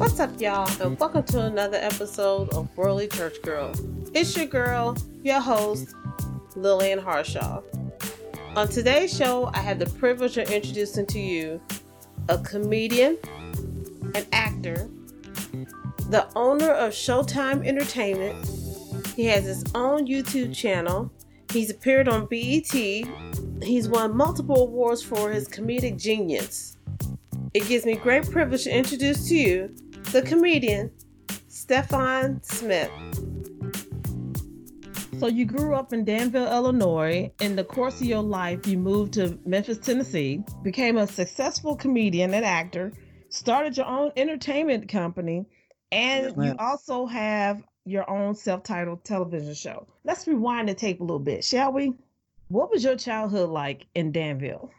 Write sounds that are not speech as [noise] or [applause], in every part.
What's up, y'all, and welcome to another episode of Worldly Church Girl. It's your girl, your host, Lillian Harshaw. On today's show, I have the privilege of introducing to you a comedian, an actor, the owner of Showtime Entertainment. He has his own YouTube channel. He's appeared on BET. He's won multiple awards for his comedic genius. It gives me great privilege to introduce to you the comedian Stefan Smith. So you grew up in Danville, Illinois. In the course of your life, you moved to Memphis, Tennessee, became a successful comedian and actor, started your own entertainment company, and you also have your own self-titled television show. Let's rewind the tape a little bit, shall we? What was your childhood like in Danville?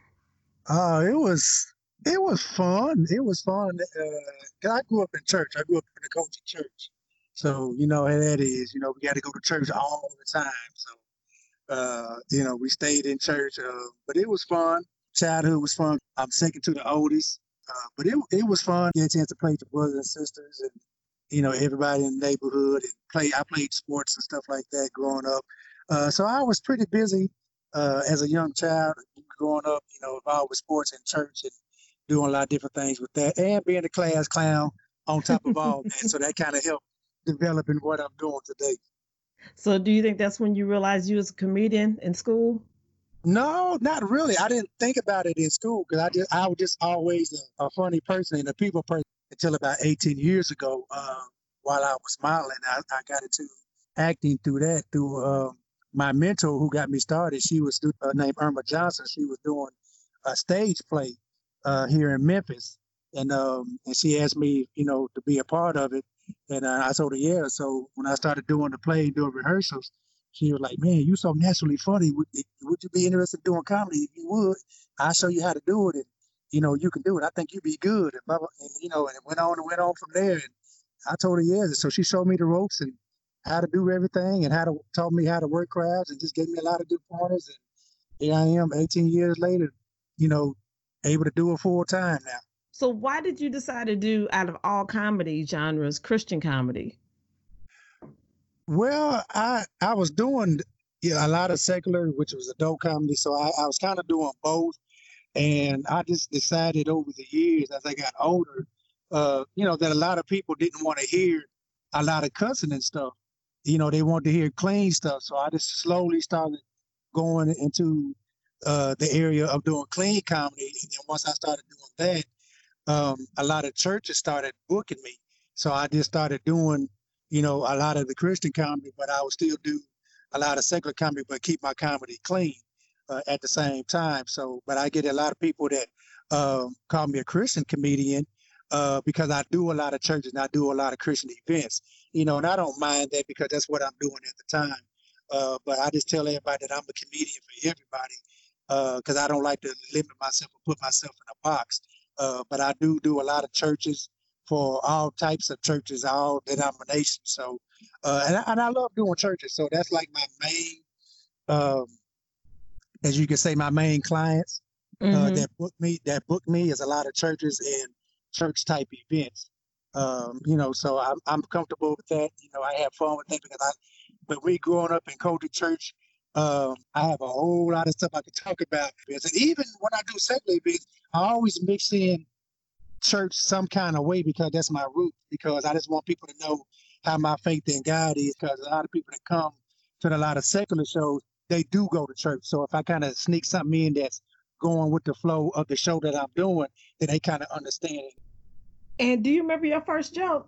Uh, it was it was fun. It was fun. Uh, I grew up in church. I grew up in the COGIC church. So, you know how that is. You know, we got to go to church all the time. So, uh, you know, we stayed in church. Uh, but it was fun. Childhood was fun. I'm second to the oldest. Uh, but it, it was fun. Get a chance to play with the brothers and sisters and, you know, everybody in the neighborhood and play. I played sports and stuff like that growing up. Uh, so I was pretty busy uh, as a young child growing up, you know, involved with sports and church and doing a lot of different things with that, and being a class clown on top of all that. So that kind of helped developing what I'm doing today. So, do you think that's when you realized you was a comedian in school? No, not really. I didn't think about it in school because I just I was just always a, a, funny person and a people person until about 18 years ago. Uh, while I was modeling, I, I, got into acting through that through uh, my mentor who got me started. She was uh, named Irma Johnson. She was doing a stage play uh, here in Memphis, and um, and she asked me, you know, to be a part of it, and uh, I told her yeah. So when I started doing the play, doing rehearsals, she was like, "Man, you so naturally funny. Would, would you be interested in doing comedy? If you would, I'll show you how to do it, and you know, you can do it. I think you'd be good." And, and you know, and it went on and went on from there. And I told her yeah. So she showed me the ropes and how to do everything, and how to taught me how to work crowds, and just gave me a lot of good pointers. And here I am, 18 years later, you know, able to do it full time now. So why did you decide to do out of all comedy genres Christian comedy? Well, I I was doing a lot of secular, which was adult comedy, so I, I was kind of doing both. And I just decided over the years as I got older, uh, you know, that a lot of people didn't want to hear a lot of cussing and stuff. You know, they wanted to hear clean stuff. So I just slowly started going into uh, the area of doing clean comedy. And then once I started doing that, um, a lot of churches started booking me. So I just started doing, you know, a lot of the Christian comedy, but I would still do a lot of secular comedy, but keep my comedy clean uh, at the same time. So, but I get a lot of people that uh, call me a Christian comedian uh, because I do a lot of churches and I do a lot of Christian events, you know, and I don't mind that because that's what I'm doing at the time. Uh, but I just tell everybody that I'm a comedian for everybody because uh, I don't like to limit myself or put myself in a box. Uh, but I do do a lot of churches for all types of churches, all denominations. So, uh, and, I, and I love doing churches. So that's like my main, um, as you can say, my main clients uh, mm-hmm. that book me. That book me is a lot of churches and church type events. Um, you know, so I'm I'm comfortable with that. You know, I have fun with that because I. But we growing up in COGIC Church, um, I have a whole lot of stuff I could talk about. And even when I do secular events, I always mix in church some kind of way because that's my root. Because I just want people to know how my faith in God is. Because a lot of people that come to a lot of secular shows, they do go to church. So if I kind of sneak something in that's going with the flow of the show that I'm doing, then they kind of understand it. And do you remember your first joke?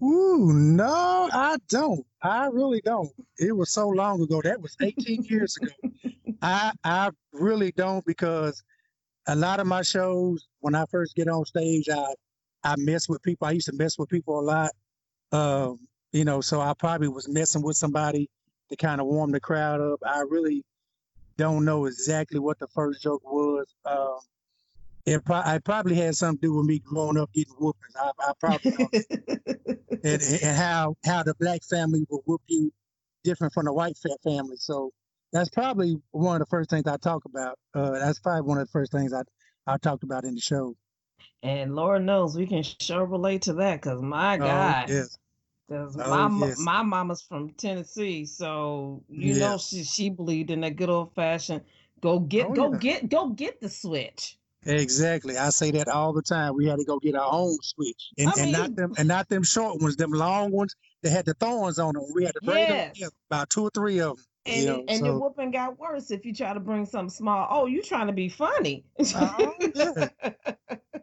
Ooh, no, I don't. I really don't. It was so long ago. That was 18 years ago. I I really don't because a lot of my shows, when I first get on stage, I I mess with people. I used to mess with people a lot. Um, you know, so I probably was messing with somebody to kind of warm the crowd up. I really don't know exactly what the first joke was. Um, it, pro- it probably had something to do with me growing up getting whoopings. I, I probably [laughs] and, and how how the black family will whoop you different from the white family. So that's probably one of the first things I talk about. Uh, that's probably one of the first things I I talked about in the show. And Lord knows we can sure relate to that because my oh, God. Yes. Because oh, my yes. my mama's from Tennessee, so you know she she believed in that good old fashioned go get oh, go yeah. get go get the switch. Exactly. I say that all the time. We had to go get our own switch. And, I and not them and not them short ones, them long ones that had the thorns on them. We had to bring yes. them about two or three of them. And, you know, and so. the whooping got worse if you try to bring something small. Oh, you trying to be funny. uh, yeah. [laughs]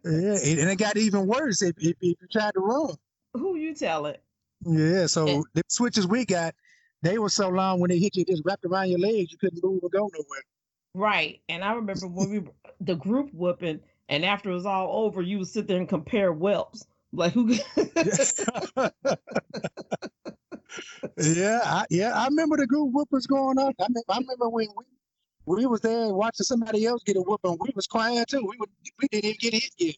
yeah. And it got even worse if, if, if you tried to run. Who you tell it? Yeah. So and, the switches we got, they were so long when they hit you, just wrapped around your legs, you couldn't move or go nowhere. Right. And I remember when we the group whooping, and after it was all over, you would sit there and compare whelps. Like who [laughs] Yeah, I, yeah, I remember the group whoopers going on. I, mean, I remember when we we was there watching somebody else get a whooping. We was crying too. We would we didn't even get hit yet.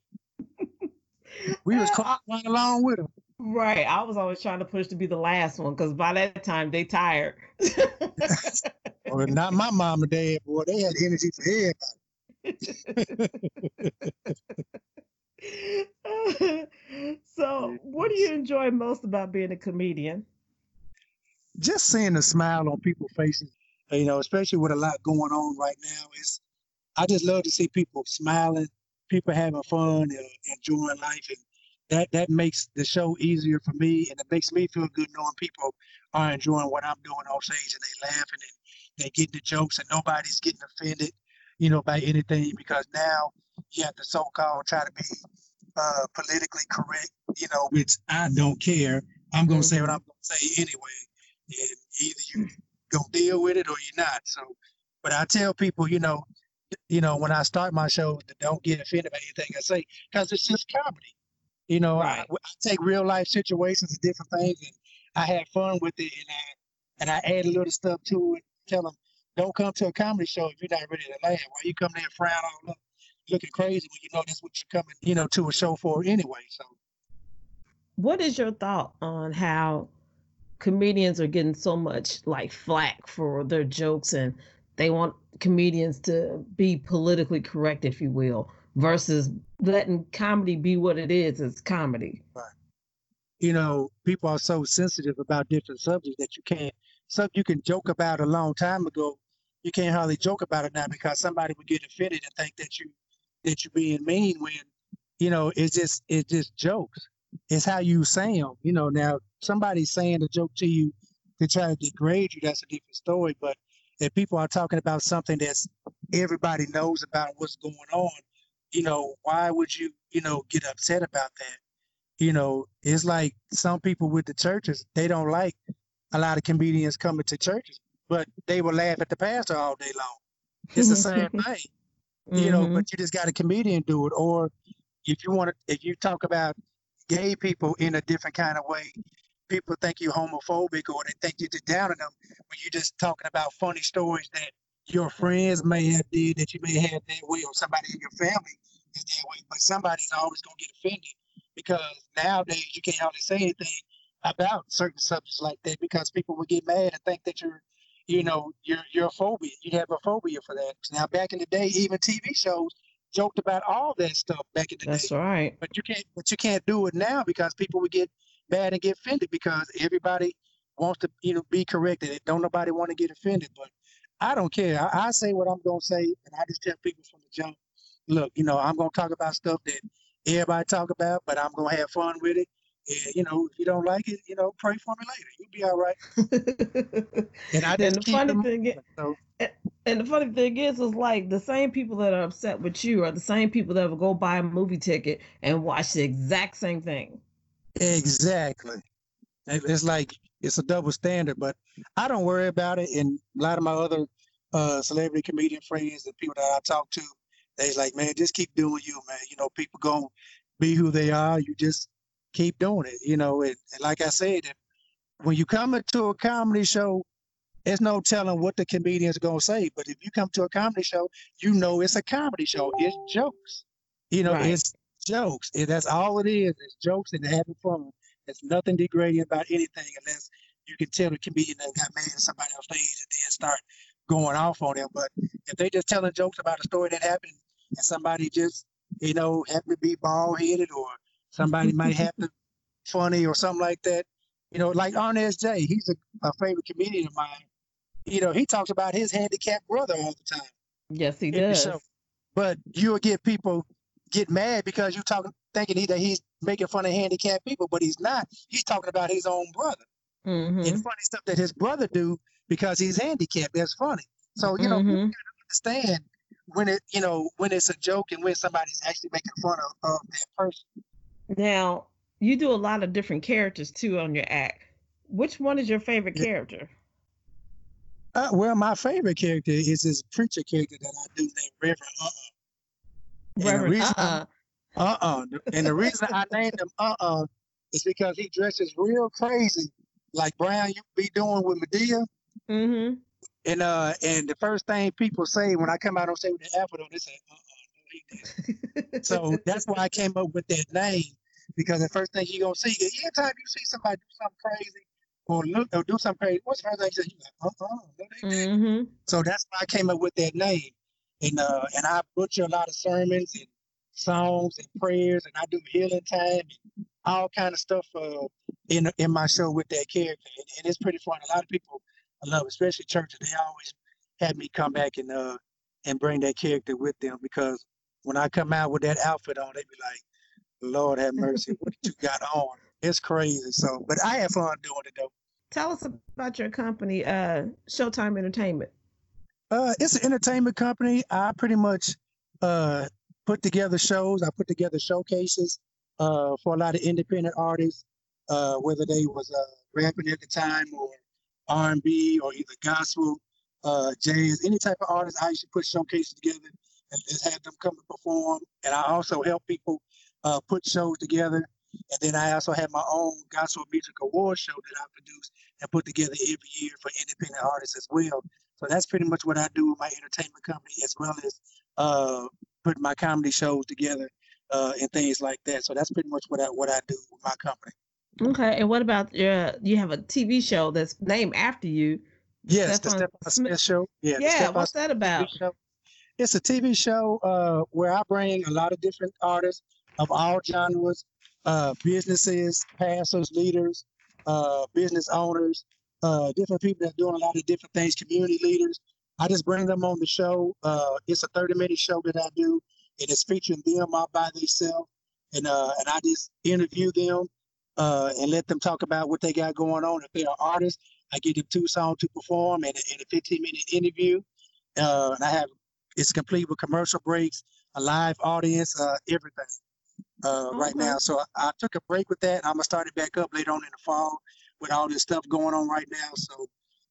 we was crying along with them. Right. I was always trying to push to be the last one because by that time they tired. [laughs] well, not my mom and dad, boy. They had energy for everybody. [laughs] so, what do you enjoy most about being a comedian? Just seeing the smile on people's faces, you know, especially with a lot going on right now. Is I just love to see people smiling, people having fun, and enjoying life, and that that makes the show easier for me, and it makes me feel good knowing people are enjoying what I'm doing on stage and they laughing and they getting the jokes and nobody's getting offended, you know, by anything because now you have to so-called try to be uh, politically correct, you know, which I don't care. I'm gonna say what mm-hmm. I'm gonna say anyway, and either you gonna deal with it or you're not. So, but I tell people, you know, you know, when I start my show, don't get offended by anything I say because it's just comedy. You know, right. I, I, take real life situations and different things, and I have fun with it, and I and I add a little stuff to it. Tell them, don't come to a comedy show if you're not ready to laugh. Why you come there frown all up, looking crazy when you know that's what you're coming, you know, to a show for anyway. So, what is your thought on how comedians are getting so much like flack for their jokes and they want comedians to be politically correct, if you will? versus letting comedy be what it is it's comedy right you know people are so sensitive about different subjects that you can't something you can joke about a long time ago you can't hardly joke about it now because somebody would get offended and think that you that you're being mean when you know it's just it's just jokes. It's how you say them you know. Now somebody's saying a joke to you to try to degrade you that's a different story. But if people are talking about something that's everybody knows about what's going on you know, why would you, you know, get upset about that? You know, it's like some people with the churches, they don't like a lot of comedians coming to churches, but they will laugh at the pastor all day long. It's the same [laughs] thing, you know, mm-hmm. but you just got a comedian do it. Or if you want to, if you talk about gay people in a different kind of way, people think you're homophobic or they think you're just down on them when you're just talking about funny stories that your friends may have did that you may have that way, or somebody in your family is that way. But somebody's always gonna get offended because nowadays you can't hardly say anything about certain subjects like that because people would get mad and think that you're, you know, you're you're a phobia. You have a phobia for that. Now back in the day, even TV shows joked about all that stuff back in the That's day. That's right. But you can't but you can't do it now because people would get mad and get offended because everybody wants to, you know, be corrected. Don't nobody want to get offended. But I don't care. I, I, say what I'm gonna say, and I just tell people from the jump, look, you know, I'm gonna talk about stuff that everybody talk about, but I'm gonna have fun with it. And you know, if you don't like it, you know, pray for me later. You'll be all right. [laughs] and I just and the funny thing is, so. and the funny thing is, is like the same people that are upset with you are the same people that will go buy a movie ticket and watch the exact same thing. Exactly. It's like it's a double standard, but I don't worry about it. And a lot of my other uh, celebrity comedian friends and people that I talk to, they's like, man, just keep doing you, man. You know, people gonna be who they are. You just keep doing it. You know, and, and like I said, when you come into a comedy show, there's no telling what the comedian's gonna say. But if you come to a comedy show, you know it's a comedy show. It's jokes. You know, right. it's jokes. that's all it is. It's jokes and having fun. There's nothing degrading about anything unless you can tell the comedian that got mad at somebody on stage and then start going off on them. But if they just telling jokes about a story that happened and somebody just you know, happened to be bald headed or somebody [laughs] might happen funny or something like that. You know, like Arnez J, he's a, a favorite comedian of mine. You know, he talks about his handicapped brother all the time. Yes, he does. But you'll get people get mad because you're talking thinking he, that he's making fun of handicapped people, but he's not. He's talking about his own brother mm-hmm. and funny stuff that his brother do because he's handicapped. That's funny. So you know, mm-hmm. you gotta understand when it you know when it's a joke and when somebody's actually making fun of, of that person. Now you do a lot of different characters too on your act. Which one is your favorite character? Uh, well, my favorite character is this preacher character that I do named Reverend Uh Uh. Reverend Uh Uh. Uh Uh. [laughs] And the reason I named him Uh Uh is because he dresses real crazy, like Brown you be doing with Madea. Mm-hmm. And uh, and the first thing people say when I come out on stage with the afro, they say, "Uh, uh [laughs] so that's why I came up with that name because the first thing you gonna see, anytime you see somebody do something crazy or look or do something crazy, what's the first thing you say? You like, uh, uh mm-hmm. So that's why I came up with that name, and uh, and I butcher a lot of sermons and songs and prayers, and I do healing time and all kind of stuff uh, in in my show with that character, and, and it's pretty fun. A lot of people I love, especially churches. They always had me come back and uh and bring that character with them because when I come out with that outfit on, they be like, "Lord have [laughs] mercy, what you got on?" It's crazy. So, but I have fun doing it though. Tell us about your company, uh, Showtime Entertainment. Uh, it's an entertainment company. I pretty much uh put together shows. I put together showcases uh for a lot of independent artists, uh, whether they was uh rapping at the time or R&B or either gospel, uh, jazz, any type of artist. I used to put showcases together and just have them come and perform. And I also help people uh, put shows together. And then I also have my own gospel music award show that I produce and put together every year for independent artists as well. So that's pretty much what I do with my entertainment company, as well as uh, putting my comedy shows together uh, and things like that. So that's pretty much what I what I do with my company. Okay, and what about your? You have a TV show that's named after you. Yes, Stephan the Stephan Smith show. Yeah, yeah. What's that about? It's a TV show uh, where I bring a lot of different artists of all genres, uh, businesses, pastors, leaders, uh, business owners, uh, different people that are doing a lot of different things, community leaders. I just bring them on the show. Uh, it's a 30 minute show that I do, and it's featuring them all by themselves. And, uh, and I just interview them uh, and let them talk about what they got going on. If they're an artist, I give them two songs to perform and, and a 15 minute interview. And I have it's complete with commercial breaks, a live audience, everything uh, okay. right now. So I, I, took a break with that. I'm gonna start it back up later on in the fall with all this stuff going on right now. So,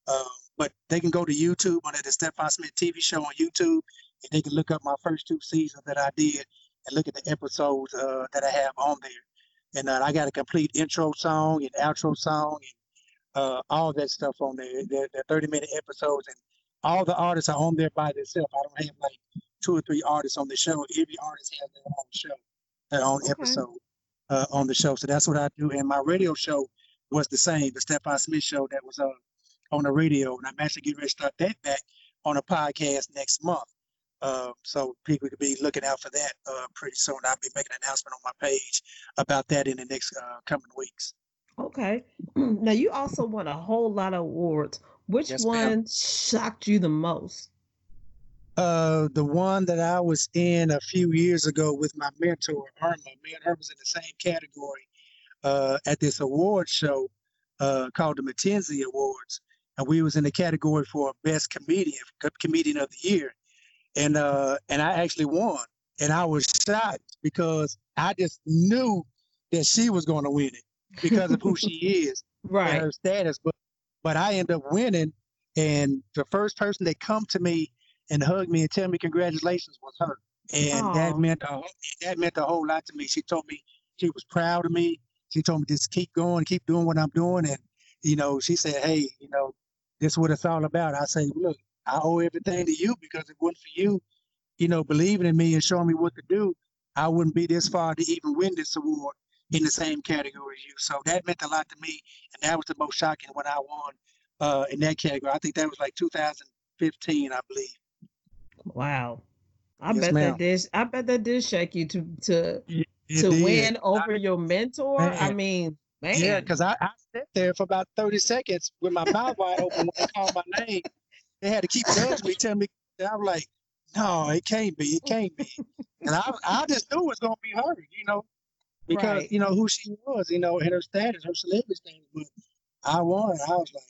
uh, but they can go to YouTube under the Stephan Smith TV show on YouTube, and they can look up my first two seasons that I did and look at the episodes uh, that I have on there and uh, I got a complete intro song and outro song and uh, all that stuff on there. They're, they're 30 minute episodes, and all the artists are on there by themselves. I don't have like two or three artists on the show. Every artist has their own show, their own okay. episode uh, on the show. So that's what I do. And my radio show was the same, the Stephan Smith show that was uh, on the radio. And I'm actually getting ready to start that back on a podcast next month. Uh, so people could be looking out for that uh, pretty soon. I'll be making an announcement on my page about that in the next uh, coming weeks. Okay. [clears throat] Now you also won a whole lot of awards. Which yes, one ma'am. shocked you the most? Uh, the one that I was in a few years ago with my mentor Irma. Me and her was in the same category uh, at this award show uh, called the Mackenzie Awards, and we was in the category for best comedian, comedian of the year and uh and I actually won. And I was shocked because I just knew that she was going to win it because of who she [laughs] is right. and her status. But but I ended up winning, and the first person that come to me and hug me and tell me congratulations was her, and Aww. that meant a, that meant a whole lot to me. She told me she was proud of me. She told me just keep going, keep doing what I'm doing, and you know she said, hey, you know, this is what it's all about. I say, look, I owe everything to you because if it wasn't for you, you know, believing in me and showing me what to do, I wouldn't be this far to even win this award in the same category as you. So that meant a lot to me, and that was the most shocking when I won uh, in that category. I think that was like 2015, I believe. Wow. I yes, bet ma'am. that did. I bet that did shake you to to it, it to did. win over I, your mentor. Man. I mean, man. Yeah, because I, I sat there for about thirty seconds with my mouth wide open when they called my name. They had to keep nudging me, telling me. I was like, "No, it can't be. It can't be." and I, I just knew it was gonna be her, you know, because right. you know who she was, you know, and her status, her celebrity status. But I won. I was like,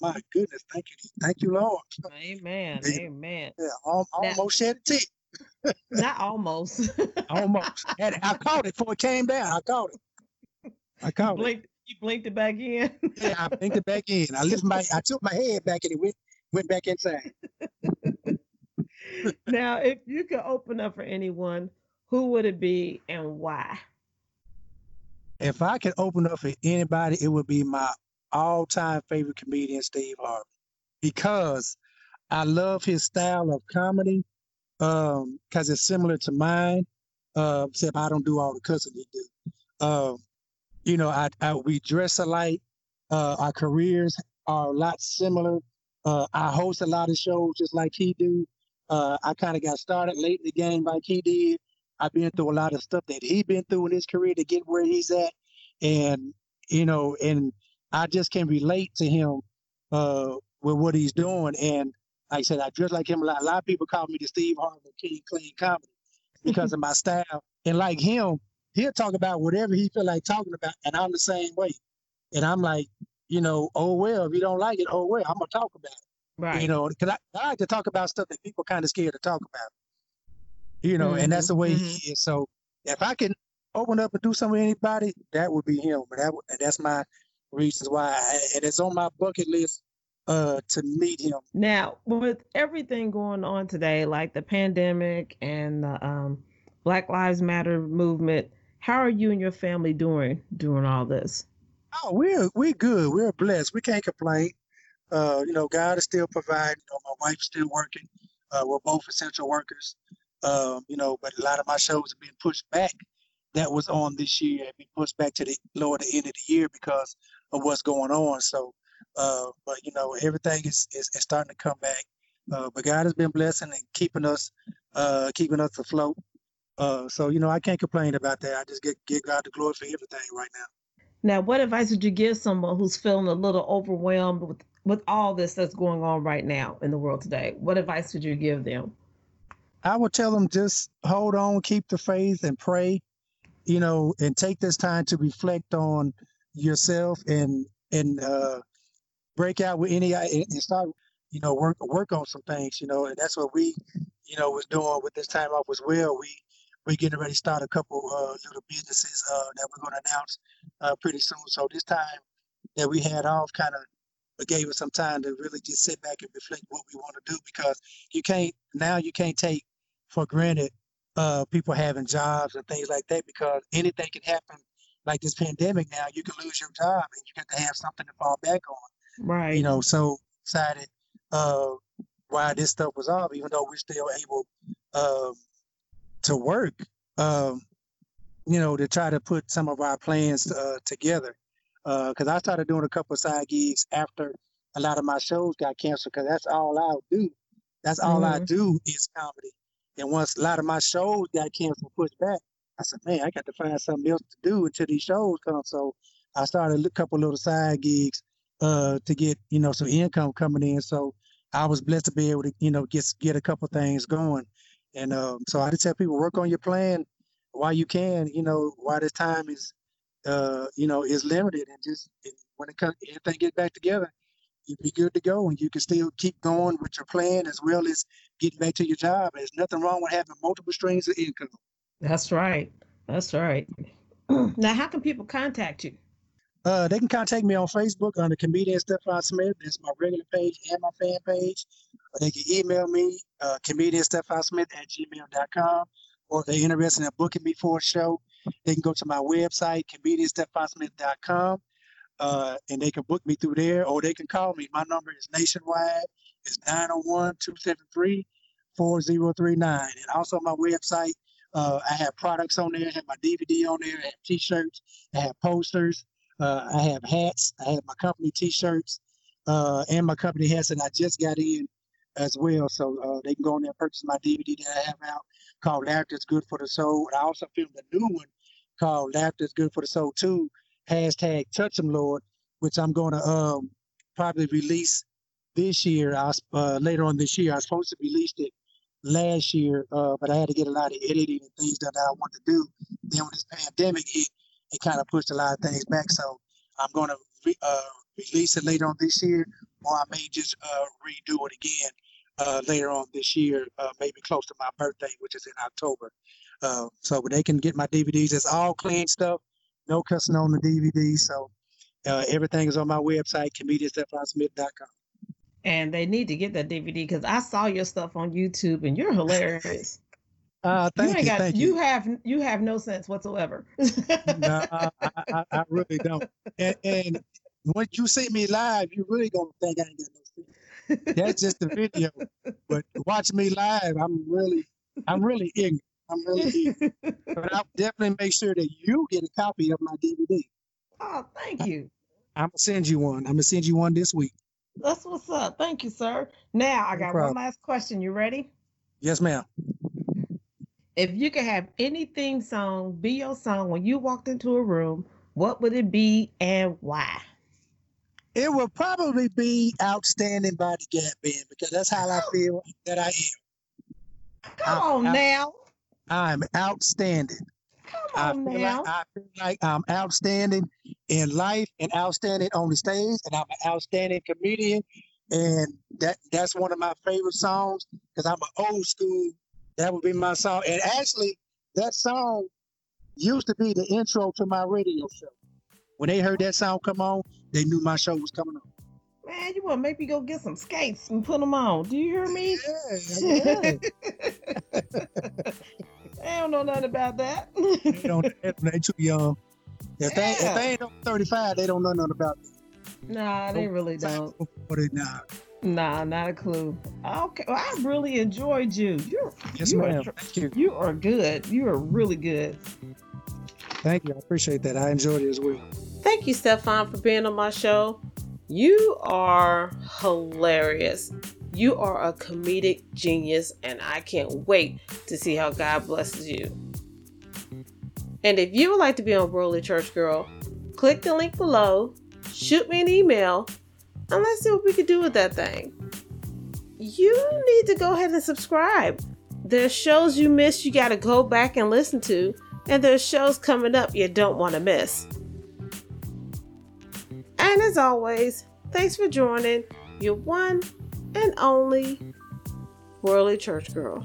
my goodness, thank you, thank you, Lord. Amen. Yeah, Amen. Yeah, almost now, shed a tear. Not almost. [laughs] almost. And I caught it before it came down. I caught it. I caught blinked, it. You blinked it back in. yeah, I blinked it back in. I lifted my, I took my head back and it went went back inside. [laughs] now, if you could open up for anyone, who would it be and why? If I could open up for anybody, it would be my all-time favorite comedian, Steve Harvey, because I love his style of comedy um because it's similar to mine uh except i don't do all the cussing he do. Um you know I, I we dress alike uh our careers are a lot similar uh i host a lot of shows just like he do. Uh i kind of got started late in the game like he did. I've been through a lot of stuff that he been through in his career to get where he's at. And you know and i just can relate to him uh with what he's doing and like I said, I dress like him a lot. A lot of people call me the Steve Harvey King Clean Comedy because of my [laughs] style. And like him, he'll talk about whatever he feel like talking about, and I'm the same way. And I'm like, you know, oh well, if you don't like it, oh well, I'm gonna talk about it. Right. You know, because I, I, like to talk about stuff that people kind of scared to talk about. You know, mm-hmm. and that's the way mm-hmm. he is. So if I can open up and do something with anybody, that would be him. But that and that's my reasons why, I, and it's on my bucket list uh, to meet him. Now, with everything going on today, like the pandemic and the um, Black Lives Matter movement, how are you and your family doing during all this? Oh, we're we're good. We're blessed. We can't complain. Uh, you know, God is still providing. You know, my wife's still working. Uh, we're both essential workers. Um, you know, but a lot of my shows have been pushed back. That was on this year have been pushed back to the lower the end of the year because of what's going on. So uh, but you know, everything is, is, is starting to come back. Uh, but God has been blessing and keeping us, uh, keeping us afloat. Uh, so you know, I can't complain about that. I just get give God the glory for everything right now. Now, what advice would you give someone who's feeling a little overwhelmed with with all this that's going on right now in the world today? What advice would you give them? I would tell them just hold on, keep the faith, and pray. You know, and take this time to reflect on yourself and and uh, break out with any and start, you know, work work on some things, you know, and that's what we, you know, was doing with this time off as well. We we getting ready to start a couple uh, little businesses uh, that we're going to announce uh, pretty soon. So this time that we had off kind of gave us some time to really just sit back and reflect what we want to do because you can't now you can't take for granted uh, people having jobs and things like that because anything can happen like this pandemic now you can lose your job and you got to have something to fall back on Right. You know, so decided uh, why this stuff was off, even though we're still able uh, to work, um, you know, to try to put some of our plans uh, together. Because uh, I started doing a couple of side gigs after a lot of my shows got canceled. Because that's all I do. That's all mm-hmm. I do is comedy. And once a lot of my shows got canceled, pushed back, I said, man, I got to find something else to do until these shows come. So I started a couple little side gigs uh, to get you know some income coming in. So I was blessed to be able to you know get get a couple things going, and um, so I just tell people work on your plan while you can. You know while this time is uh, you know is limited, and just and when it comes everything get back together, you be good to go, and you can still keep going with your plan as well as getting back to your job. There's nothing wrong with having multiple streams of income. That's right. That's right. [clears throat] now, how can people contact you? Uh, they can contact me on Facebook under comedian Stefan Smith. That's my regular page and my fan page. They can email me, uh, comedian Stefan Smith at gmail.com. Or if they're interested in booking me for a show, they can go to my website, comedianstefansmith.com, uh, and they can book me through there, or they can call me. My number is nationwide. It's 901-273-4039. And also my website, uh, I have products on there. I have my DVD on there. I have T-shirts. I have posters. Uh, I have hats. I have my company T-shirts uh, and my company hats, and I just got in as well. So uh, they can go on there and purchase my DVD that I have out called Laughter is Good for the Soul. And I also filmed a new one called Laughter is Good for the Soul too. Hashtag Touch Touch 'em Lord, which I'm going to um, probably release this year. I was, uh, later on this year. I was supposed to release it last year, uh, but I had to get a lot of editing and things done that I wanted to do. Then when this pandemic hit, it kind of pushed a lot of things back. So I'm going to re- uh, release it later on this year, or I may just uh, redo it again uh, later on this year, uh, maybe close to my birthday, which is in October. Uh, so they can get my DVDs. It's all clean stuff, no cussing on the DVD. So everything is on my website, comedianstephonsmith.com. And they need to get that DVD because I saw your stuff on YouTube and you're hilarious. [laughs] Uh, thank you, ain't got, thank you. you. have you have no sense whatsoever. no, [laughs] I, I, I really don't. And, and when you see me live, you really gonna think I ain't got no sense. That's just the video. But watch me live, I'm really, I'm really ignorant. I'm really ignorant. But I'll definitely make sure that you get a copy of my DVD. oh, thank you. I'm gonna send you one. I'm gonna send you one this week. That's what's up. Thank you, sir. Now I got problem. one last question. You ready? Yes, ma'am. If you could have any theme song be your song when you walked into a room, what would it be and why? It will probably be outstanding by the Gap Band because that's how I feel that I am. Come I- on now. I'm outstanding. Come I on feel, now. like, I feel like I'm outstanding in life and outstanding on the stage, and I'm an outstanding comedian. And that that's one of my favorite songs because I'm an old school. That would be my song. And actually, that song used to be the intro to my radio show. When they heard that song come on, they knew my show was coming on. Man, you want to make me go get some skates and put them on. Do you hear me? Yeah, yeah. [laughs] [laughs] I don't know nothing about that. [laughs] they don't. They too young. If they, if they ain't over 35, they don't know nothing about it. nah, they really don't. But it, nah. Nah, not a clue. Okay, well, I really enjoyed you. You're Yes, You ma'am. tr- Thank you. you are good. You are really good. Thank you. I appreciate that. I enjoyed it as well. Thank you, Stefan, for being on my show. You are hilarious. You are a comedic genius, and I can't wait to see how God blesses you. And if you would like to be on Worldly Church Girl, click the link below, shoot me an email, and let's see what we can do with that thing. You need to go ahead and subscribe. There's shows you missed you got to go back and listen to, and there's shows coming up you don't want to miss. And as always, thanks for joining your one and only Worldly Church Girl.